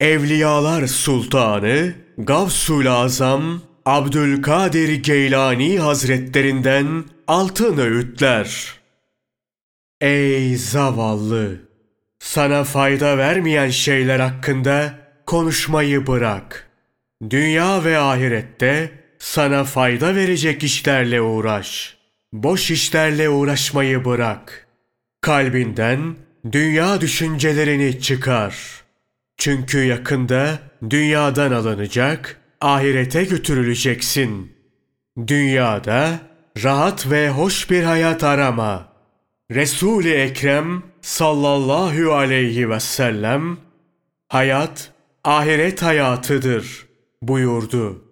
Evliyalar Sultanı Gavsul Azam Abdülkadir Geylani Hazretlerinden altın öğütler. Ey zavallı! Sana fayda vermeyen şeyler hakkında konuşmayı bırak. Dünya ve ahirette sana fayda verecek işlerle uğraş. Boş işlerle uğraşmayı bırak. Kalbinden dünya düşüncelerini çıkar. Çünkü yakında dünyadan alınacak, ahirete götürüleceksin. Dünyada rahat ve hoş bir hayat arama. Resul-i Ekrem sallallahu aleyhi ve sellem hayat ahiret hayatıdır buyurdu.